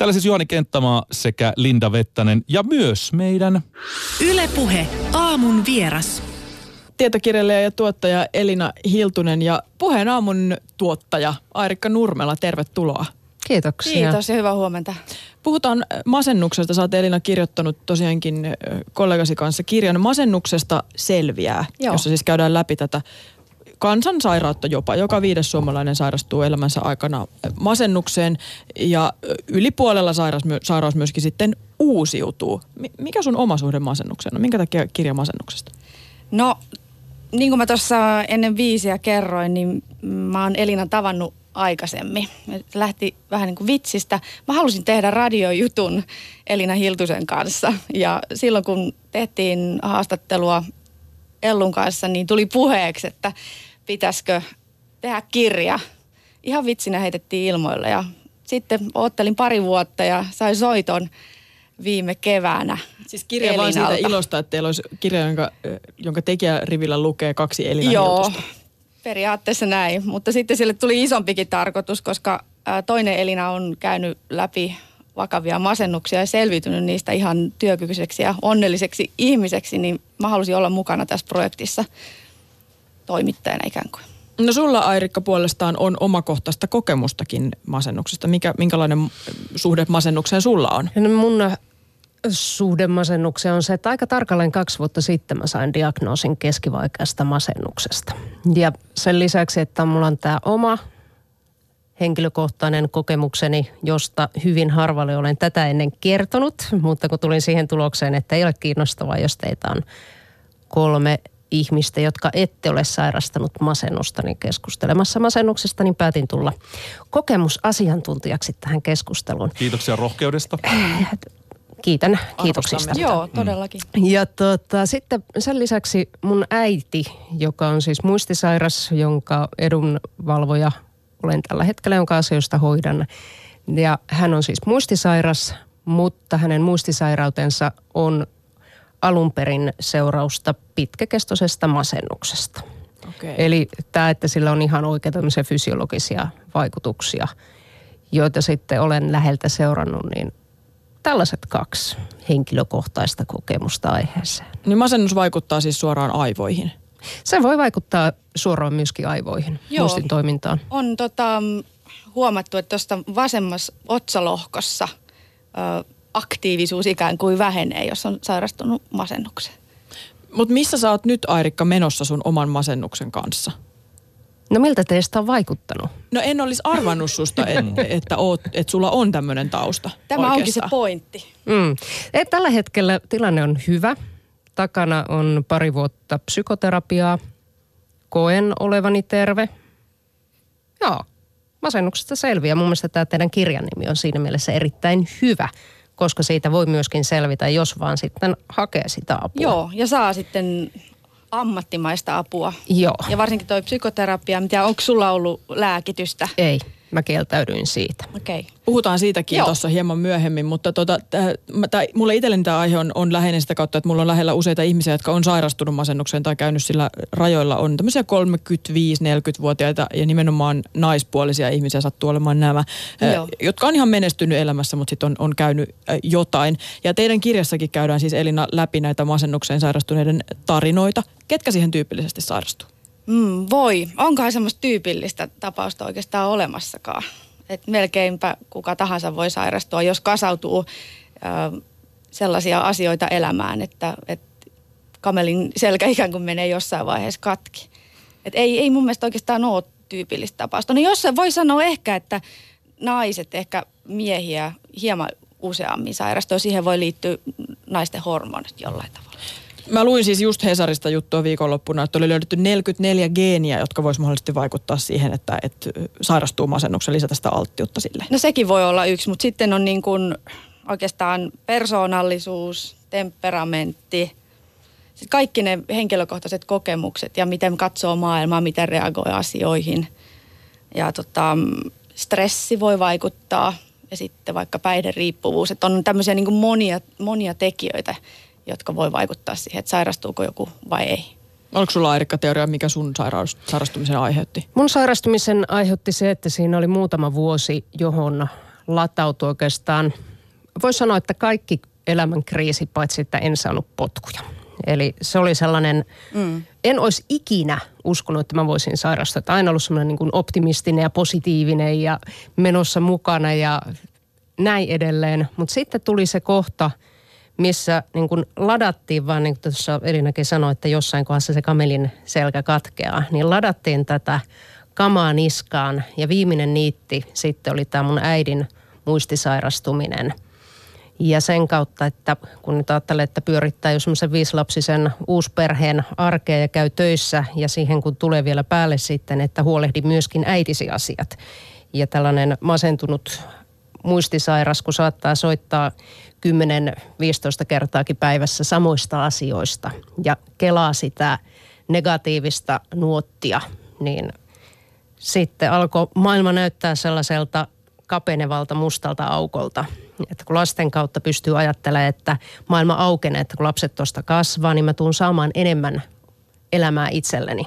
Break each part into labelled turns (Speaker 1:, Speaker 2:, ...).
Speaker 1: Täällä siis Juhani Kenttämaa sekä Linda Vettänen ja myös meidän...
Speaker 2: Ylepuhe aamun vieras.
Speaker 3: Tietokirjailija ja tuottaja Elina Hiltunen ja puheen aamun tuottaja Airikka Nurmela, tervetuloa.
Speaker 4: Kiitoksia.
Speaker 5: Kiitos ja hyvää huomenta.
Speaker 3: Puhutaan masennuksesta. Sä oot Elina kirjoittanut tosiaankin kollegasi kanssa kirjan Masennuksesta selviää, Joo. jossa siis käydään läpi tätä kansansairautta jopa. Joka viides suomalainen sairastuu elämänsä aikana masennukseen ja yli puolella sairaus, sairaus myöskin sitten uusiutuu. Mikä sun oma suhde masennukseen on? Minkä takia kirja masennuksesta?
Speaker 5: No, niin kuin mä tuossa ennen viisiä kerroin, niin mä oon Elina tavannut aikaisemmin. Lähti vähän niin kuin vitsistä. Mä halusin tehdä radiojutun Elina Hiltusen kanssa. Ja silloin kun tehtiin haastattelua Ellun kanssa, niin tuli puheeksi, että pitäisikö tehdä kirja. Ihan vitsinä heitettiin ilmoille ja sitten oottelin pari vuotta ja sain soiton viime keväänä.
Speaker 3: Siis kirja Elinalta. vaan siitä ilosta, että teillä olisi kirja, jonka, jonka tekijärivillä lukee kaksi Elina
Speaker 5: Joo, Hiltusta. periaatteessa näin. Mutta sitten sille tuli isompikin tarkoitus, koska toinen Elina on käynyt läpi vakavia masennuksia ja selviytynyt niistä ihan työkykyiseksi ja onnelliseksi ihmiseksi, niin mä halusin olla mukana tässä projektissa toimittajana ikään kuin.
Speaker 3: No sulla Airikka puolestaan on omakohtaista kokemustakin masennuksesta. Mikä, minkälainen suhde masennukseen sulla on?
Speaker 4: No mun suhde masennukseen on se, että aika tarkalleen kaksi vuotta sitten mä sain diagnoosin keskivaikeasta masennuksesta. Ja sen lisäksi, että mulla on tämä oma henkilökohtainen kokemukseni, josta hyvin harvalle olen tätä ennen kertonut, mutta kun tulin siihen tulokseen, että ei ole kiinnostavaa, jos teitä on kolme ihmistä, jotka ette ole sairastanut masennusta, niin keskustelemassa masennuksesta, niin päätin tulla kokemusasiantuntijaksi tähän keskusteluun.
Speaker 1: Kiitoksia rohkeudesta.
Speaker 4: Kiitän kiitoksista.
Speaker 5: Joo, todellakin.
Speaker 4: Ja tota, sitten sen lisäksi mun äiti, joka on siis muistisairas, jonka edunvalvoja olen tällä hetkellä, jonka asioista hoidan. Ja hän on siis muistisairas, mutta hänen muistisairautensa on alun perin seurausta pitkäkestoisesta masennuksesta. Okay. Eli tämä, että sillä on ihan tämmöisiä fysiologisia vaikutuksia, joita sitten olen läheltä seurannut, niin tällaiset kaksi henkilökohtaista kokemusta aiheeseen.
Speaker 3: Niin masennus vaikuttaa siis suoraan aivoihin?
Speaker 4: Se voi vaikuttaa suoraan myöskin aivoihin, Joo. muistin toimintaan.
Speaker 5: On tota, huomattu, että tuosta vasemmassa otsalohkossa ö, aktiivisuus ikään kuin vähenee, jos on sairastunut masennukseen.
Speaker 3: Mutta missä sä oot nyt Airikka menossa sun oman masennuksen kanssa?
Speaker 4: No miltä teistä on vaikuttanut?
Speaker 3: No en olisi arvannut susta, et, että, oot, että sulla on tämmöinen tausta.
Speaker 5: Tämä oikeastaan. onkin se pointti.
Speaker 4: Mm. Et tällä hetkellä tilanne on hyvä. Takana on pari vuotta psykoterapiaa. Koen olevani terve. Joo, masennuksesta selviää. Mun mielestä tämä teidän kirjan nimi on siinä mielessä erittäin hyvä – koska siitä voi myöskin selvitä, jos vaan sitten hakee sitä apua.
Speaker 5: Joo, ja saa sitten ammattimaista apua.
Speaker 4: Joo.
Speaker 5: Ja varsinkin toi psykoterapia, mitä onko sulla ollut lääkitystä?
Speaker 4: Ei mä kieltäydyin siitä.
Speaker 5: Okay.
Speaker 3: Puhutaan siitäkin tuossa hieman myöhemmin, mutta tota, tää, mulle itselleni tämä aihe on, on läheinen sitä kautta, että mulla on lähellä useita ihmisiä, jotka on sairastunut masennukseen tai käynyt sillä rajoilla. On tämmöisiä 35-40-vuotiaita ja nimenomaan naispuolisia ihmisiä sattuu olemaan nämä, Joo. jotka on ihan menestynyt elämässä, mutta sitten on, on käynyt jotain. Ja teidän kirjassakin käydään siis Elina läpi näitä masennukseen sairastuneiden tarinoita. Ketkä siihen tyypillisesti sairastuu?
Speaker 5: Mm, voi. Onkohan semmoista tyypillistä tapausta oikeastaan olemassakaan? Et melkeinpä kuka tahansa voi sairastua, jos kasautuu ö, sellaisia asioita elämään, että et kamelin selkä ikään kuin menee jossain vaiheessa katki. Et ei, ei mun mielestä oikeastaan ole tyypillistä tapausta. No jos se voi sanoa ehkä, että naiset, ehkä miehiä hieman useammin sairastuu. Siihen voi liittyä naisten hormonit jollain tavalla.
Speaker 3: Mä luin siis just Hesarista juttua viikonloppuna, että oli löydetty 44 geeniä, jotka vois mahdollisesti vaikuttaa siihen, että, että sairastuu masennuksen lisätä sitä alttiutta sille.
Speaker 5: No sekin voi olla yksi, mutta sitten on niin kuin oikeastaan persoonallisuus, temperamentti, sitten kaikki ne henkilökohtaiset kokemukset ja miten katsoo maailmaa, miten reagoi asioihin. Ja tota, stressi voi vaikuttaa ja sitten vaikka päihderiippuvuus. Että on tämmöisiä niin kuin monia, monia tekijöitä, jotka voi vaikuttaa siihen, että sairastuuko joku vai ei.
Speaker 3: Oliko sulla Erikka teoria, mikä sun sairaus, sairastumisen aiheutti?
Speaker 4: Mun sairastumisen aiheutti se, että siinä oli muutama vuosi, johon latautui oikeastaan, voisi sanoa, että kaikki elämän kriisi, paitsi että en saanut potkuja. Eli se oli sellainen, mm. en olisi ikinä uskonut, että mä voisin sairastua. Että aina ollut sellainen niin kuin optimistinen ja positiivinen ja menossa mukana ja näin edelleen. Mutta sitten tuli se kohta, missä niin kuin ladattiin vaan, niin kuin tuossa Elinäkin sanoi, että jossain kohdassa se kamelin selkä katkeaa, niin ladattiin tätä kamaa niskaan ja viimeinen niitti sitten oli tämä mun äidin muistisairastuminen. Ja sen kautta, että kun nyt ajattelee, että pyörittää jo semmoisen viisilapsisen uusperheen arkea ja käy töissä ja siihen kun tulee vielä päälle sitten, että huolehdi myöskin äitisi asiat. Ja tällainen masentunut muistisairas, kun saattaa soittaa 10-15 kertaakin päivässä samoista asioista ja kelaa sitä negatiivista nuottia, niin sitten alkoi maailma näyttää sellaiselta kapenevalta mustalta aukolta. Että kun lasten kautta pystyy ajattelemaan, että maailma aukenee, että kun lapset tuosta kasvaa, niin mä tuun saamaan enemmän elämää itselleni.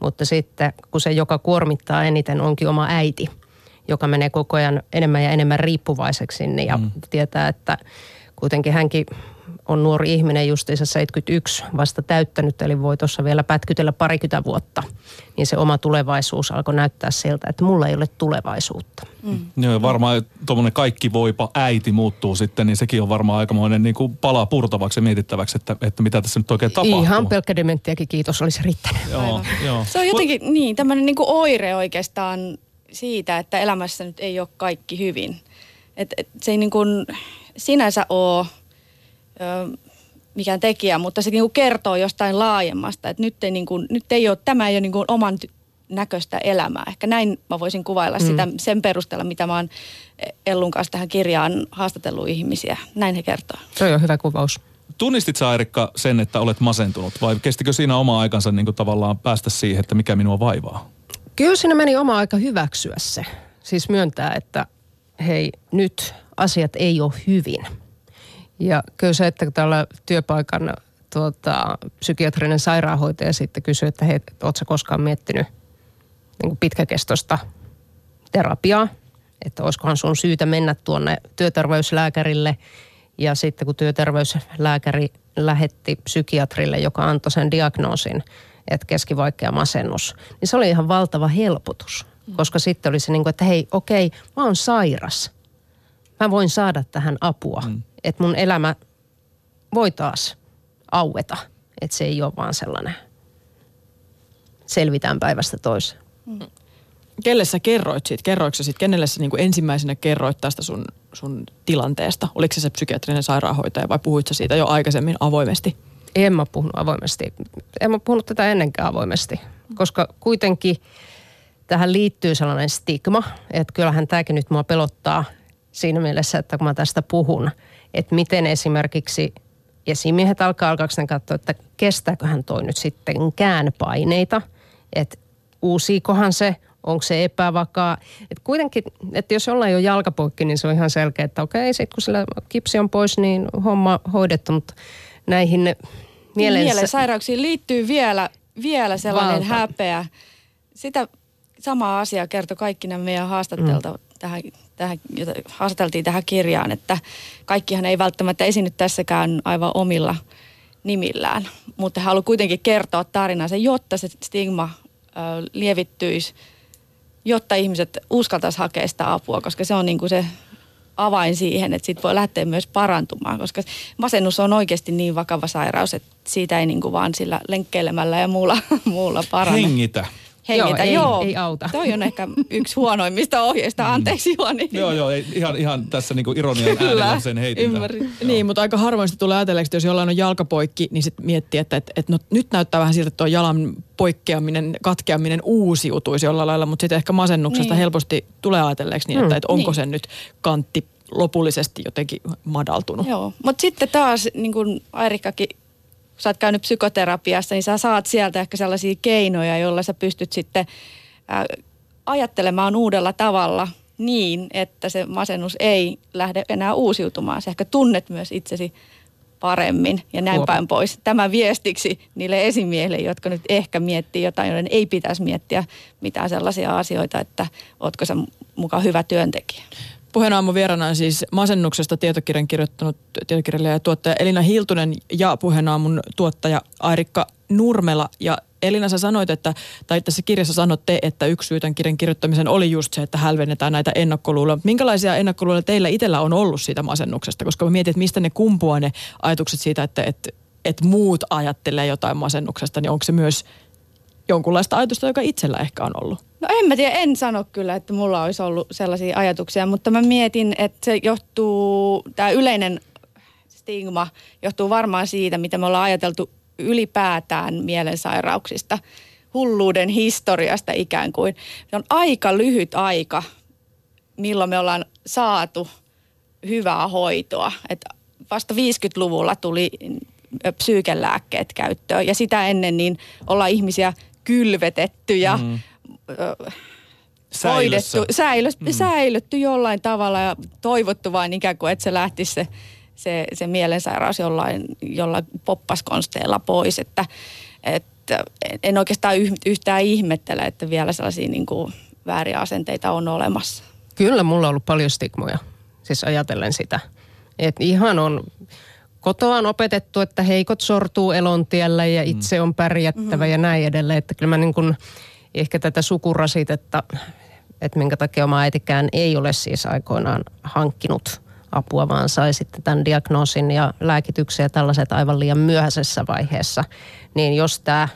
Speaker 4: Mutta sitten kun se, joka kuormittaa eniten, onkin oma äiti, joka menee koko ajan enemmän ja enemmän riippuvaiseksi niin ja mm. tietää, että kuitenkin hänkin on nuori ihminen justiinsa 71 vasta täyttänyt, eli voi tuossa vielä pätkytellä parikymmentä vuotta, niin se oma tulevaisuus alkoi näyttää siltä, että mulla ei ole tulevaisuutta.
Speaker 1: Mm. Joo, varmaan tuommoinen kaikki voipa äiti muuttuu sitten, niin sekin on varmaan aikamoinen niin kuin palaa purtavaksi ja mietittäväksi, että, että mitä tässä nyt oikein tapahtuu.
Speaker 4: Ihan pelkkä dementtiäkin kiitos olisi riittänyt.
Speaker 1: Joo, joo.
Speaker 5: Se on jotenkin niin, tämmöinen niin kuin oire oikeastaan siitä, että elämässä nyt ei ole kaikki hyvin. Et, et se ei niin kuin sinänsä ole mikään tekijä, mutta se niinku kertoo jostain laajemmasta, että nyt ei, niinku, nyt ei ole, tämä ei ole niinku oman näköistä elämää. Ehkä näin mä voisin kuvailla mm. sitä sen perusteella, mitä mä oon Ellun kanssa tähän kirjaan haastatellut ihmisiä. Näin he kertoo.
Speaker 4: Se on hyvä kuvaus.
Speaker 1: Tunnistit sä Erikka sen, että olet masentunut vai kestikö siinä oma aikansa niin kuin tavallaan päästä siihen, että mikä minua vaivaa?
Speaker 4: Kyllä siinä meni oma aika hyväksyä se. Siis myöntää, että hei nyt asiat ei ole hyvin – ja kyllä se, että täällä työpaikan tuota, psykiatrinen sairaanhoitaja sitten kysyi, että hei, ootko koskaan miettinyt niin pitkäkestoista terapiaa, että olisikohan sun syytä mennä tuonne työterveyslääkärille ja sitten kun työterveyslääkäri lähetti psykiatrille, joka antoi sen diagnoosin, että keskivaikea masennus, niin se oli ihan valtava helpotus. Koska sitten oli se niin kuin, että hei, okei, mä oon sairas. Mä voin saada tähän apua. Mm että mun elämä voi taas aueta. Että se ei ole vaan sellainen selvitään päivästä toiseen. Mm.
Speaker 3: Kelle sä kerroit siitä? Kerroitko sä siitä? Kenelle sä niin kuin ensimmäisenä kerroit tästä sun, sun tilanteesta? Oliko se se psykiatrinen sairaanhoitaja vai puhuit sä siitä jo aikaisemmin avoimesti?
Speaker 4: En mä puhunut avoimesti. En mä puhunut tätä ennenkään avoimesti, koska kuitenkin tähän liittyy sellainen stigma, että kyllähän tämäkin nyt mua pelottaa siinä mielessä, että kun mä tästä puhun – että miten esimerkiksi esimiehet alkaa alkaakseen katsoa, että kestääköhän toi nyt sitten käänpaineita, että uusiikohan se, onko se epävakaa. Et kuitenkin, että jos ollaan jo jalkapoikki, niin se on ihan selkeä, että okei, sitten kun sillä kipsi on pois, niin homma hoidettu, mutta näihin
Speaker 5: mielen... Mielensairauksiin liittyy vielä, vielä sellainen Valta. häpeä. Sitä samaa asiaa kertoi kaikki nämä meidän haastattelta, mm tähän, tähän, jota haastateltiin tähän kirjaan, että kaikkihan ei välttämättä esiinny tässäkään aivan omilla nimillään, mutta haluan kuitenkin kertoa tarinansa, jotta se stigma ö, lievittyisi, jotta ihmiset uskaltaisi hakea sitä apua, koska se on niin kuin se avain siihen, että siitä voi lähteä myös parantumaan, koska masennus on oikeasti niin vakava sairaus, että siitä ei niin kuin vaan sillä lenkkeilemällä ja muulla, muulla parane.
Speaker 1: Hengitä
Speaker 5: hengitä.
Speaker 4: Joo, ei, joo, ei auta.
Speaker 5: Toi on ehkä yksi huonoimmista ohjeista. Mm. Anteeksi Juoni.
Speaker 1: joo, joo, ei, ihan, ihan tässä niinku ironian äänellä sen heitin.
Speaker 3: Niin, mutta aika harvoin tulee ajatelleeksi, että jos jollain on jalkapoikki, niin sitten miettii, että, että, että no, nyt näyttää vähän siltä, että tuo jalan poikkeaminen, katkeaminen uusiutuisi jollain lailla, mutta sitten ehkä masennuksesta niin. helposti tulee ajatelleeksi niin, että, mm, että onko niin. se nyt kantti lopullisesti jotenkin madaltunut.
Speaker 5: Joo, mutta sitten taas niin kuin Airikkakin kun sä oot käynyt psykoterapiassa, niin sä saat sieltä ehkä sellaisia keinoja, joilla sä pystyt sitten ää, ajattelemaan uudella tavalla niin, että se masennus ei lähde enää uusiutumaan. Sä ehkä tunnet myös itsesi paremmin ja näin päin pois. Tämä viestiksi niille esimiehille, jotka nyt ehkä miettii jotain, joiden ei pitäisi miettiä mitään sellaisia asioita, että ootko sä mukaan hyvä työntekijä.
Speaker 3: Puheenaamu vierana on siis masennuksesta tietokirjan kirjoittanut tietokirjailija ja tuottaja Elina Hiltunen ja puheenaamun tuottaja Airikka Nurmela. Ja Elina, sä sanoit, että, tai tässä kirjassa sanotte, että yksi syy tämän kirjan kirjoittamisen oli just se, että hälvennetään näitä ennakkoluuloja. Minkälaisia ennakkoluuloja teillä itsellä on ollut siitä masennuksesta? Koska mä mietin, että mistä ne kumpuaa ne ajatukset siitä, että, että, että muut ajattelee jotain masennuksesta, niin onko se myös jonkunlaista ajatusta, joka itsellä ehkä on ollut?
Speaker 5: No en mä tiedä, en sano kyllä, että mulla olisi ollut sellaisia ajatuksia, mutta mä mietin, että se johtuu, tämä yleinen stigma johtuu varmaan siitä, mitä me ollaan ajateltu ylipäätään mielensairauksista, hulluuden historiasta ikään kuin. Se on aika lyhyt aika, milloin me ollaan saatu hyvää hoitoa. Et vasta 50-luvulla tuli psyykelääkkeet käyttöön ja sitä ennen niin ollaan ihmisiä kylvetetty ja mm. Hoidettu, säilötty, mm. säilötty jollain tavalla ja toivottu vain ikään kuin, että se lähtisi se se, se mielensairaus jollain, jollain poppaskonsteilla pois, että, että en oikeastaan yhtään ihmettele, että vielä sellaisia niin kuin vääriä asenteita on olemassa.
Speaker 4: Kyllä mulla on ollut paljon stigmoja, siis ajatellen sitä. Että ihan on, kotoa on opetettu, että heikot sortuu elontiellä ja mm. itse on pärjättävä mm-hmm. ja näin edelleen. Että kyllä mä niin kuin, ehkä tätä sukurasitetta, että minkä takia oma äitikään ei ole siis aikoinaan hankkinut – apua, vaan sai sitten tämän diagnoosin ja lääkityksen ja tällaiset aivan liian myöhäisessä vaiheessa. Niin jos tämä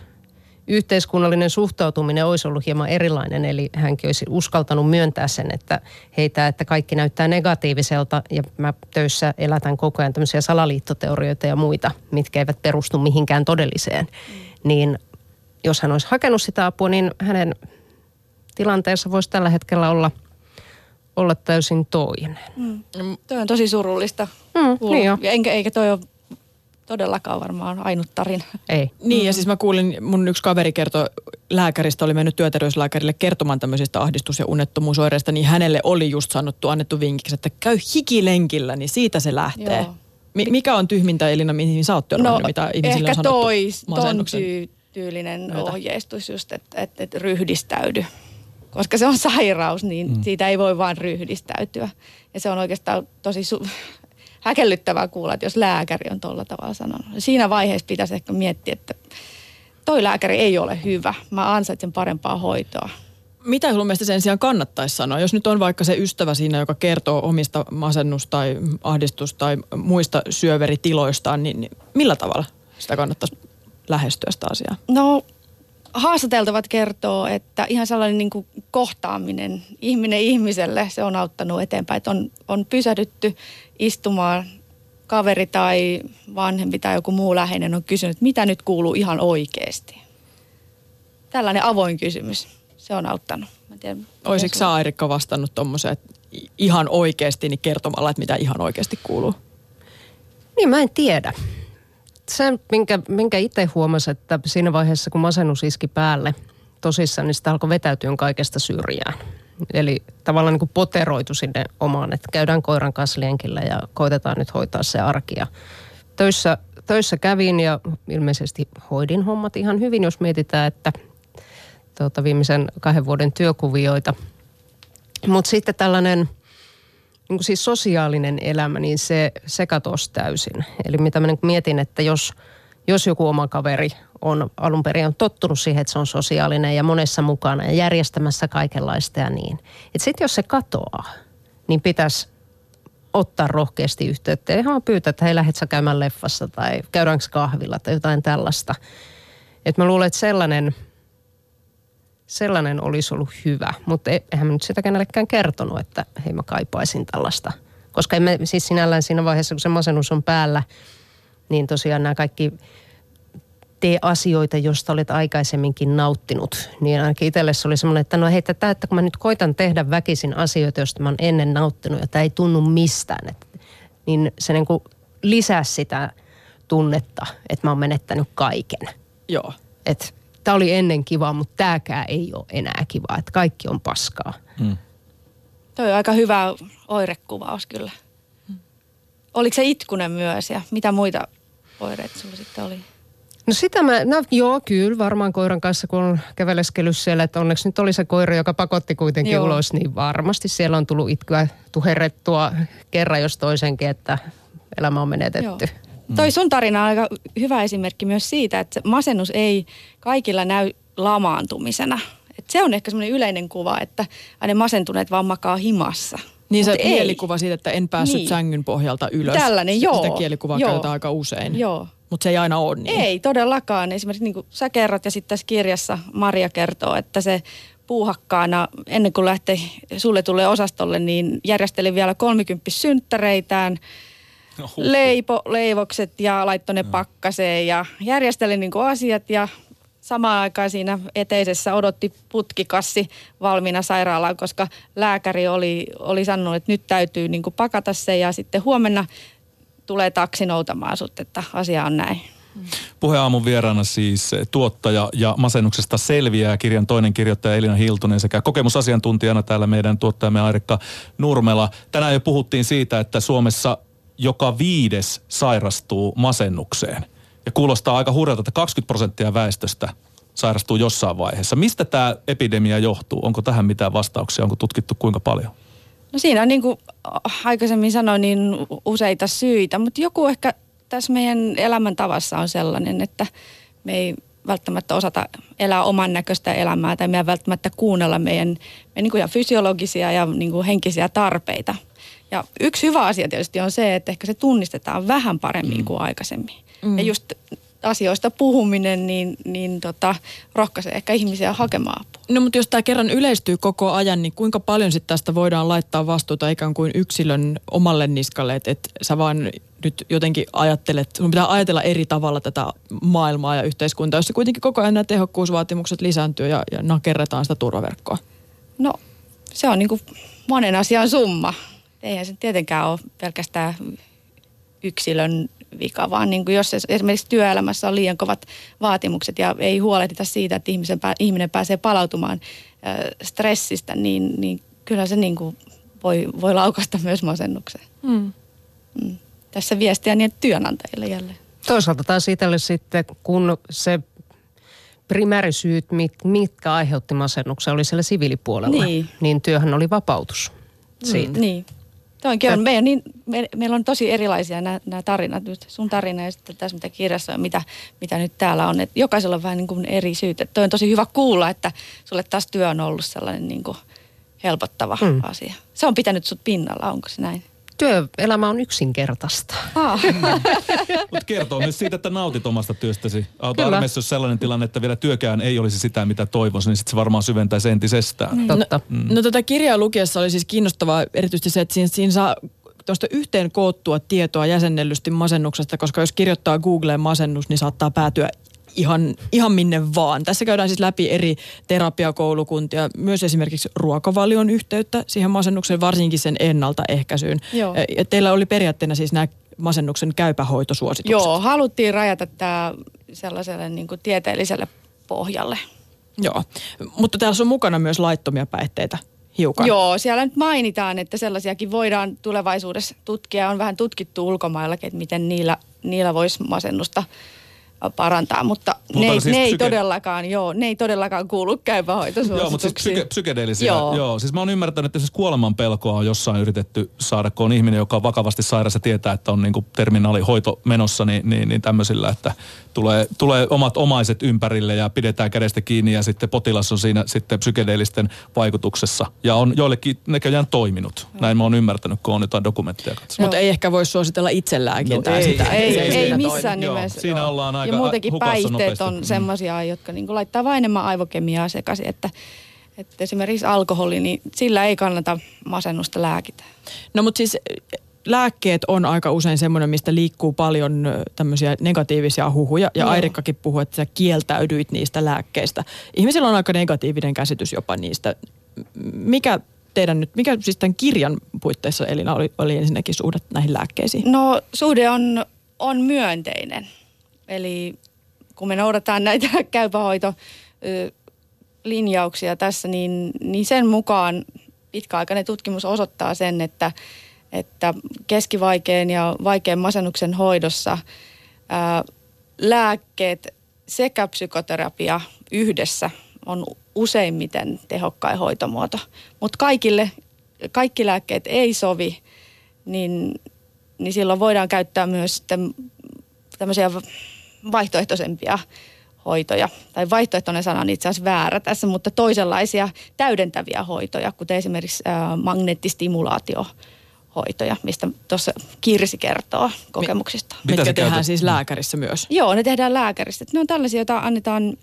Speaker 4: yhteiskunnallinen suhtautuminen olisi ollut hieman erilainen, eli hänkin olisi uskaltanut myöntää sen, että heitä, että kaikki näyttää negatiiviselta ja mä töissä elätän koko ajan tämmöisiä salaliittoteorioita ja muita, mitkä eivät perustu mihinkään todelliseen, niin jos hän olisi hakenut sitä apua, niin hänen tilanteensa voisi tällä hetkellä olla – olla täysin toinen. Mm.
Speaker 5: Toi on tosi surullista.
Speaker 4: Mm, niin jo.
Speaker 5: Enkä, eikä toi ole todellakaan varmaan ainut tarina.
Speaker 4: Ei.
Speaker 3: Niin, mm. ja siis mä kuulin, mun yksi kaveri kertoi, lääkäristä oli mennyt työterveyslääkärille kertomaan tämmöisistä ahdistus- ja unettomuusoireista, niin hänelle oli just sanottu, annettu vinkiksi, että käy hikilenkillä, niin siitä se lähtee. Joo. Mi- mikä on tyhmintä, Elina, mihin sä oot
Speaker 5: no,
Speaker 3: mitä
Speaker 5: ihmisille ehkä on sanottu toi, ton tyy- tyylinen myötä. ohjeistus just, että et, et ryhdistäydy koska se on sairaus, niin mm. siitä ei voi vaan ryhdistäytyä. Ja se on oikeastaan tosi su- häkellyttävää kuulla, että jos lääkäri on tuolla tavalla sanonut. Siinä vaiheessa pitäisi ehkä miettiä, että toi lääkäri ei ole hyvä. Mä ansaitsen parempaa hoitoa.
Speaker 3: Mitä sun mielestä sen sijaan kannattaisi sanoa? Jos nyt on vaikka se ystävä siinä, joka kertoo omista masennus- tai ahdistus- tai muista syöveritiloistaan, niin millä tavalla sitä kannattaisi lähestyä sitä asiaa?
Speaker 5: No haastateltavat kertoo, että ihan sellainen niin kuin kohtaaminen ihminen ihmiselle, se on auttanut eteenpäin. Että on, on pysähdytty istumaan kaveri tai vanhempi tai joku muu läheinen on kysynyt, mitä nyt kuuluu ihan oikeasti. Tällainen avoin kysymys, se on auttanut. Mä
Speaker 3: tiedän, Olisiko sä Airikka vastannut tuommoiseen ihan oikeasti niin kertomalla, että mitä ihan oikeasti kuuluu?
Speaker 4: Niin mä en tiedä se, minkä, minkä itse huomasin, että siinä vaiheessa, kun masennus iski päälle tosissaan, niin sitä alkoi vetäytyä kaikesta syrjään. Eli tavallaan niin kuin poteroitu sinne omaan, että käydään koiran kanssa lenkillä ja koitetaan nyt hoitaa se arki. Ja töissä, töissä kävin ja ilmeisesti hoidin hommat ihan hyvin, jos mietitään, että tuota, viimeisen kahden vuoden työkuvioita. Mutta sitten tällainen – niin kuin siis sosiaalinen elämä, niin se, se katosi täysin. Eli mitä mä niin mietin, että jos, jos joku oma kaveri on alun perin on tottunut siihen, että se on sosiaalinen ja monessa mukana ja järjestämässä kaikenlaista ja niin. Että sitten jos se katoaa, niin pitäisi ottaa rohkeasti yhteyttä ihan pyytää, että hei lähdet sä käymään leffassa tai käydäänkö kahvilla tai jotain tällaista. Että mä luulen, että sellainen – sellainen olisi ollut hyvä. Mutta e, eihän mä nyt sitä kenellekään kertonut, että hei mä kaipaisin tällaista. Koska emme siis sinällään siinä vaiheessa, kun se masennus on päällä, niin tosiaan nämä kaikki tee asioita, joista olet aikaisemminkin nauttinut. Niin ainakin itselle se oli semmoinen, että no hei, tätä, että kun mä nyt koitan tehdä väkisin asioita, joista mä oon ennen nauttinut ja tämä ei tunnu mistään. Että, niin se niin kuin lisää sitä tunnetta, että mä oon menettänyt kaiken.
Speaker 3: Joo.
Speaker 4: Että tämä oli ennen kiva, mutta tämäkään ei ole enää kiva, että kaikki on paskaa. Hmm.
Speaker 5: Toi on aika hyvä oirekuvaus kyllä. Hmm. Oliko se itkunen myös ja mitä muita oireita sulla sitten oli?
Speaker 4: No sitä mä, no joo, kyllä varmaan koiran kanssa, kun on käveleskellyt siellä, että onneksi nyt oli se koira, joka pakotti kuitenkin joo. ulos, niin varmasti siellä on tullut itkyä tuherrettua kerran jos toisenkin, että elämä on menetetty. Joo.
Speaker 5: Mm. Toi sun tarina on aika hyvä esimerkki myös siitä, että masennus ei kaikilla näy lamaantumisena. Et se on ehkä semmoinen yleinen kuva, että ne masentuneet vaan makaa himassa.
Speaker 3: Niin se mielikuva siitä, että en päässyt niin. sängyn pohjalta ylös.
Speaker 5: Tällainen, joo.
Speaker 3: Sitä kielikuvaa joo. käytetään aika usein. Joo. Mutta se ei aina ole niin.
Speaker 5: Ei todellakaan. Esimerkiksi niin kuin sä kerrot ja sitten tässä kirjassa Maria kertoo, että se puuhakkaana ennen kuin lähtee sulle tulee osastolle, niin järjestelin vielä 30 synttäreitään – leipo leivokset ja laittoi ne pakkaseen ja järjesteli niin kuin asiat ja samaan aikaan siinä eteisessä odotti putkikassi valmiina sairaalaan, koska lääkäri oli, oli sanonut, että nyt täytyy niin kuin pakata se ja sitten huomenna tulee taksi noutamaan sut, että asia on näin.
Speaker 1: Puheaamun vieraana siis tuottaja ja masennuksesta selviää kirjan toinen kirjoittaja Elina Hiltunen sekä kokemusasiantuntijana täällä meidän tuottajamme Airikka Nurmela. Tänään jo puhuttiin siitä, että Suomessa joka viides sairastuu masennukseen. Ja kuulostaa aika hurjalta, että 20 prosenttia väestöstä sairastuu jossain vaiheessa. Mistä tämä epidemia johtuu? Onko tähän mitään vastauksia? Onko tutkittu kuinka paljon?
Speaker 5: No siinä on niin kuin aikaisemmin sanoin, niin useita syitä, mutta joku ehkä tässä meidän elämäntavassa on sellainen, että me ei välttämättä osata elää oman näköistä elämää tai me ei välttämättä kuunnella meidän, meidän niin kuin fysiologisia ja niin kuin henkisiä tarpeita – ja yksi hyvä asia tietysti on se, että ehkä se tunnistetaan vähän paremmin mm. kuin aikaisemmin. Mm. Ja just asioista puhuminen, niin, niin tota, rohkaisee ehkä ihmisiä hakemaan apua.
Speaker 3: No mutta jos tämä kerran yleistyy koko ajan, niin kuinka paljon sitten tästä voidaan laittaa vastuuta ikään kuin yksilön omalle niskalle, että et sä vaan nyt jotenkin ajattelet, sun pitää ajatella eri tavalla tätä maailmaa ja yhteiskuntaa, jossa kuitenkin koko ajan nämä tehokkuusvaatimukset lisääntyy ja, ja nakerretaan sitä turvaverkkoa?
Speaker 5: No se on niin kuin monen asian summa eihän se tietenkään ole pelkästään yksilön vika, vaan niin kuin jos esimerkiksi työelämässä on liian kovat vaatimukset ja ei huolehdita siitä, että ihmisen, ihminen pääsee palautumaan stressistä, niin, niin kyllä se niin kuin voi, voi laukasta myös masennukseen. Mm. Mm. Tässä viestiä niin työnantajille jälleen.
Speaker 4: Toisaalta taas itselle sitten, kun se primäärisyyt, mitkä aiheutti masennuksen, oli siellä siviilipuolella, niin, niin työhän oli vapautus siitä. Mm,
Speaker 5: niin. Toinkin on. Meidän, niin, me, meillä on tosi erilaisia nämä, nämä tarinat. Nyt sun tarina ja sitten tässä mitä kirjassa on, mitä, mitä nyt täällä on. Et jokaisella on vähän niin kuin eri syyt. Et toi on tosi hyvä kuulla, että sulle taas työ on ollut sellainen niin kuin helpottava mm. asia. Se on pitänyt sut pinnalla, onko se näin?
Speaker 4: Työelämä on yksinkertaista. Ah.
Speaker 1: Mutta kertoo myös siitä, että nautit omasta työstäsi. Armeessa jos sellainen tilanne, että vielä työkään ei olisi sitä, mitä toivoisin, niin sit se varmaan syventäisi entisestään.
Speaker 3: Niin. Totta. No, mm. no tätä kirjaa lukiessa oli siis kiinnostavaa erityisesti se, että siinä, siinä saa tuosta yhteen koottua tietoa jäsennellysti masennuksesta, koska jos kirjoittaa Googleen masennus, niin saattaa päätyä ihan, ihan minne vaan. Tässä käydään siis läpi eri terapiakoulukuntia, myös esimerkiksi ruokavalion yhteyttä siihen masennukseen, varsinkin sen ennaltaehkäisyyn. Joo. Teillä oli periaatteena siis nämä masennuksen käypähoitosuositukset.
Speaker 5: Joo, haluttiin rajata tämä sellaiselle niin kuin tieteelliselle pohjalle.
Speaker 3: Joo, mutta täällä on mukana myös laittomia päihteitä hiukan.
Speaker 5: Joo, siellä nyt mainitaan, että sellaisiakin voidaan tulevaisuudessa tutkia. On vähän tutkittu ulkomaillakin, että miten niillä, niillä voisi masennusta parantaa, mutta ne, ei, siis ne ei todellakaan, joo, ne ei todellakaan kuulu käypähoitosuosituksiin.
Speaker 1: Joo, mutta siis psyke, psykedeellisiä, joo. joo. Siis mä oon ymmärtänyt, että siis kuoleman pelkoa on jossain yritetty saada, kun on ihminen, joka on vakavasti sairas ja tietää, että on niinku terminaalihoito menossa, niin, niin, niin tämmöisillä, että tulee, tulee omat omaiset ympärille ja pidetään kädestä kiinni ja sitten potilas on siinä sitten psykedeellisten vaikutuksessa. Ja on joillekin näköjään toiminut. Näin mä oon ymmärtänyt, kun on jotain dokumentteja katsonut.
Speaker 3: Mutta ei ehkä voi suositella itselääkintää no,
Speaker 5: ei, sitä. Ei, ei, ei missään nimessä.
Speaker 1: Joo, siinä ollaan aika
Speaker 5: Ja muutenkin päihteet on mm. semmoisia, jotka niinku laittaa vain enemmän aivokemiaa sekaisin, että että esimerkiksi alkoholi, niin sillä ei kannata masennusta lääkitä.
Speaker 3: No mutta siis lääkkeet on aika usein semmoinen, mistä liikkuu paljon tämmöisiä negatiivisia huhuja. Ja no. Airikkakin puhui, että sä kieltäydyit niistä lääkkeistä. Ihmisillä on aika negatiivinen käsitys jopa niistä. Mikä teidän nyt, mikä siis tämän kirjan puitteissa Elina oli, oli ensinnäkin suhde näihin lääkkeisiin?
Speaker 5: No suhde on, on myönteinen. Eli kun me noudataan näitä käypähoito linjauksia tässä, niin, niin sen mukaan pitkäaikainen tutkimus osoittaa sen, että – että keskivaikean ja vaikean masennuksen hoidossa ää, lääkkeet sekä psykoterapia yhdessä on useimmiten tehokkain hoitomuoto. Mutta kaikille, kaikki lääkkeet ei sovi, niin, niin silloin voidaan käyttää myös tämmöisiä vaihtoehtoisempia hoitoja. Tai vaihtoehtoinen sana on itse asiassa väärä tässä, mutta toisenlaisia täydentäviä hoitoja, kuten esimerkiksi ää, magneettistimulaatio hoitoja, mistä tuossa Kirsi kertoo kokemuksista.
Speaker 3: Mitä Mitkä tehdään käytät? siis lääkärissä myös?
Speaker 5: Joo, ne tehdään lääkärissä. Ne on tällaisia, joita annetaan,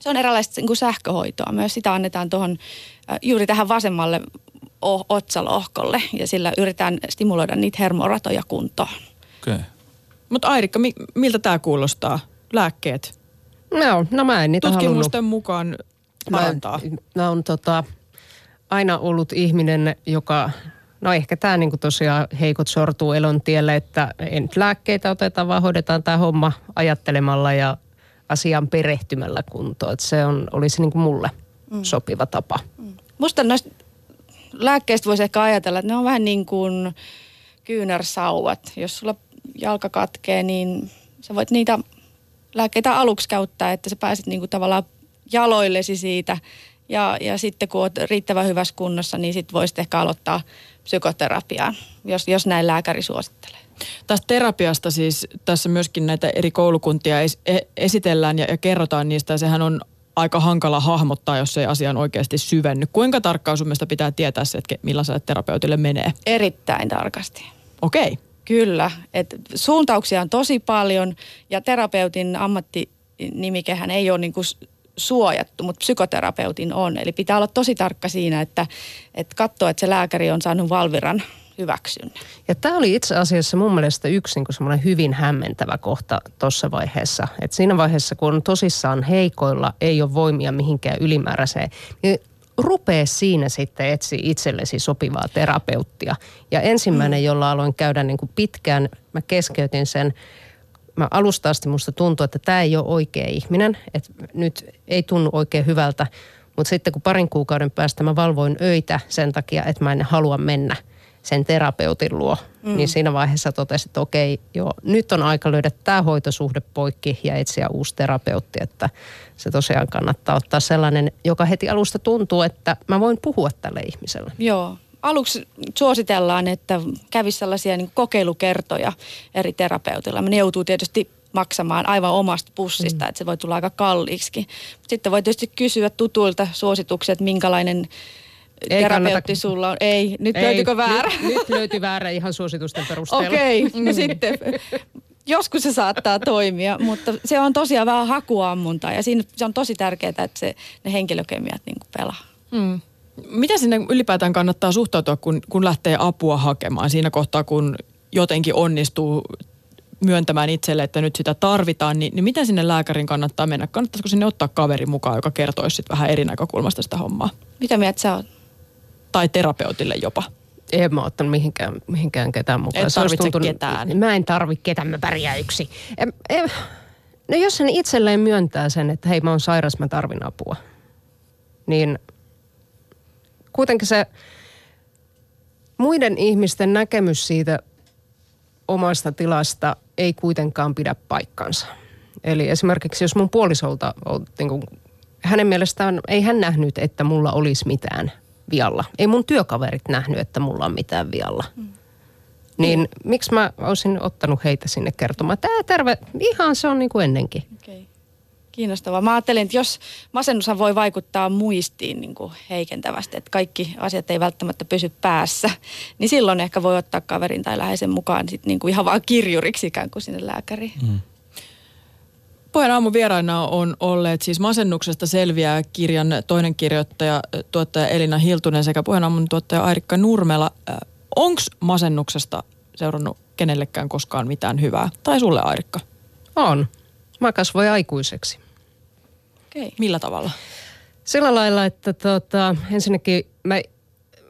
Speaker 5: se on eräänlaista niin kuin sähköhoitoa myös. Sitä annetaan tuohon, juuri tähän vasemmalle otsalohkolle ja sillä yritetään stimuloida niitä hermoratoja kuntoon.
Speaker 1: Okay.
Speaker 3: Mutta Airikka, mi- miltä tämä kuulostaa? Lääkkeet?
Speaker 4: No, no mä en niitä
Speaker 3: Tutkimusten halunnut. mukaan parantaa.
Speaker 4: Mä, mä on tota, aina ollut ihminen, joka No ehkä tämä niinku tosiaan heikot sortuu elon tielle, että ei nyt lääkkeitä oteta, vaan hoidetaan tämä homma ajattelemalla ja asian perehtymällä kuntoon. Että se on, olisi niinku mulle mm. sopiva tapa. Mm.
Speaker 5: Musta noista lääkkeistä voisi ehkä ajatella, että ne on vähän niin kuin kyynärsauvat. Jos sulla jalka katkee, niin sä voit niitä lääkkeitä aluksi käyttää, että sä pääset niin kuin tavallaan jaloillesi siitä. Ja, ja sitten kun oot riittävän hyvässä kunnossa, niin sitten voisit ehkä aloittaa psykoterapiaa, jos, jos näin lääkäri suosittelee.
Speaker 3: Tästä terapiasta siis tässä myöskin näitä eri koulukuntia e, esitellään ja, ja kerrotaan niistä. Ja sehän on aika hankala hahmottaa, jos ei asiaan oikeasti syvenny. Kuinka tarkkaan sun pitää tietää se, että millaiselle terapeutille menee?
Speaker 5: Erittäin tarkasti.
Speaker 3: Okei. Okay.
Speaker 5: Kyllä. Et suuntauksia on tosi paljon ja terapeutin ammattinimikehän ei ole niinku suojattu, mutta psykoterapeutin on. Eli pitää olla tosi tarkka siinä, että, että katsoo, että se lääkäri on saanut Valviran hyväksynnän.
Speaker 4: Ja tämä oli itse asiassa mun mielestä yksi niin hyvin hämmentävä kohta tuossa vaiheessa. Et siinä vaiheessa, kun on tosissaan heikoilla, ei ole voimia mihinkään ylimääräiseen, niin rupee siinä sitten etsi itsellesi sopivaa terapeuttia. Ja ensimmäinen, mm. jolla aloin käydä niin kuin pitkään, mä keskeytin sen mä alusta asti musta tuntuu, että tämä ei ole oikea ihminen, että nyt ei tunnu oikein hyvältä. Mutta sitten kun parin kuukauden päästä mä valvoin öitä sen takia, että mä en halua mennä sen terapeutin luo, mm. niin siinä vaiheessa totesin, että okei, joo, nyt on aika löydä tämä hoitosuhde poikki ja etsiä uusi terapeutti, että se tosiaan kannattaa ottaa sellainen, joka heti alusta tuntuu, että mä voin puhua tälle ihmiselle.
Speaker 5: Joo, aluksi suositellaan, että kävisi sellaisia niin kokeilukertoja eri terapeutilla. Ne joutuu tietysti maksamaan aivan omasta pussista, mm. että se voi tulla aika kalliiksi. Sitten voi tietysti kysyä tutuilta suosituksia, että minkälainen ei terapeutti kannata. sulla on. Ei, nyt Ei, löytyykö väärä?
Speaker 4: Nyt, nyt löytyi väärä ihan suositusten perusteella.
Speaker 5: Okei, okay, no sitten joskus se saattaa toimia, mutta se on tosiaan vähän hakuammunta ja siinä se on tosi tärkeää, että se, ne henkilökemiat niin pelaa. Mm.
Speaker 3: Mitä sinne ylipäätään kannattaa suhtautua, kun, kun lähtee apua hakemaan siinä kohtaa, kun jotenkin onnistuu myöntämään itselle, että nyt sitä tarvitaan, niin, niin miten sinne lääkärin kannattaa mennä? Kannattaisiko sinne ottaa kaveri mukaan, joka kertoisi sitten vähän eri näkökulmasta sitä hommaa?
Speaker 5: Mitä mieltä sä oot?
Speaker 3: Tai terapeutille jopa.
Speaker 4: En mä ottanut mihinkään, mihinkään ketään mukaan.
Speaker 3: Et tarvitse tuntunut, ketään.
Speaker 4: Mä en tarvi ketään, mä pärjää yksi. En, en, no jos sen itselleen myöntää sen, että hei mä oon sairas, mä tarvin apua, niin kuitenkin se muiden ihmisten näkemys siitä omasta tilasta ei kuitenkaan pidä paikkansa. Eli esimerkiksi jos mun puolisolta on, niin kuin, hänen mielestään ei hän nähnyt, että mulla olisi mitään vialla. Ei mun työkaverit nähnyt, että mulla on mitään vialla. Mm. Niin mm. miksi mä olisin ottanut heitä sinne kertomaan, että terve, ihan se on niin kuin ennenkin. Okay.
Speaker 5: Kiinnostavaa. Mä ajattelin, että jos masennushan voi vaikuttaa muistiin niin kuin heikentävästi, että kaikki asiat ei välttämättä pysy päässä, niin silloin ehkä voi ottaa kaverin tai läheisen mukaan sit niin kuin ihan vaan kirjuriksi ikään kuin sinne lääkäriin. Mm.
Speaker 3: Puheen aamun vieraina on olleet siis Masennuksesta selviää kirjan toinen kirjoittaja, tuottaja Elina Hiltunen sekä puheen aamun tuottaja Airikka Nurmela. Onko masennuksesta seurannut kenellekään koskaan mitään hyvää? Tai sulle Airikka?
Speaker 4: On. Mä kasvoin aikuiseksi.
Speaker 3: Okay. Millä tavalla?
Speaker 4: Sillä lailla, että tota, ensinnäkin mä,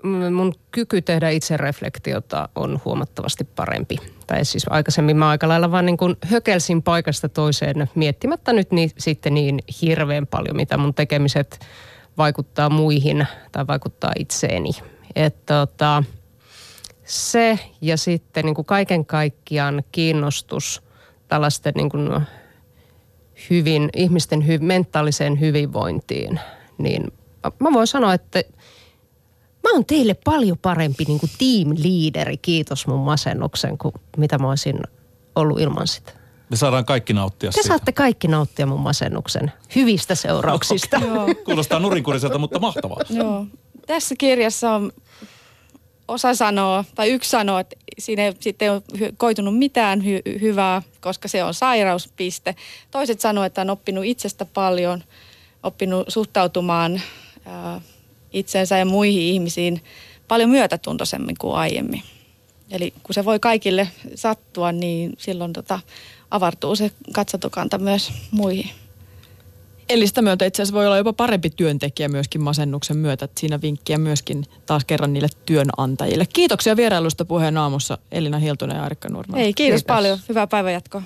Speaker 4: mun kyky tehdä itsereflektiota on huomattavasti parempi. Tai siis aikaisemmin mä aika lailla vaan niin kuin hökelsin paikasta toiseen miettimättä nyt niin, sitten niin hirveän paljon, mitä mun tekemiset vaikuttaa muihin tai vaikuttaa itseeni. Että tota, se ja sitten niin kuin kaiken kaikkiaan kiinnostus tällaisten niin kuin hyvin, ihmisten hy, mentaaliseen hyvinvointiin, niin mä voin sanoa, että mä oon teille paljon parempi niin kuin team leaderi, kiitos mun masennuksen, kuin mitä mä olisin ollut ilman sitä.
Speaker 1: Me saadaan kaikki nauttia
Speaker 4: Te
Speaker 1: siitä.
Speaker 4: saatte kaikki nauttia mun masennuksen hyvistä seurauksista.
Speaker 5: Joo.
Speaker 1: Kuulostaa nurinkuriselta, mutta mahtavaa.
Speaker 5: Joo. Tässä kirjassa on osa sanoo, tai yksi sanoo, että siinä ei sitten ole koitunut mitään hy- hyvää, koska se on sairauspiste. Toiset sanoo, että on oppinut itsestä paljon, oppinut suhtautumaan ää, itseensä ja muihin ihmisiin paljon myötätuntoisemmin kuin aiemmin. Eli kun se voi kaikille sattua, niin silloin tota, avartuu se katsotokanta myös muihin.
Speaker 3: Eli sitä myötä itse asiassa voi olla jopa parempi työntekijä myöskin masennuksen myötä. Että siinä vinkkiä myöskin taas kerran niille työnantajille. Kiitoksia vierailusta puheen aamussa Elina Hiltunen ja Arikka Nurmela.
Speaker 5: Hei, kiitos,
Speaker 4: Kiitos.
Speaker 5: kiitos paljon. Hyvää päivänjatkoa.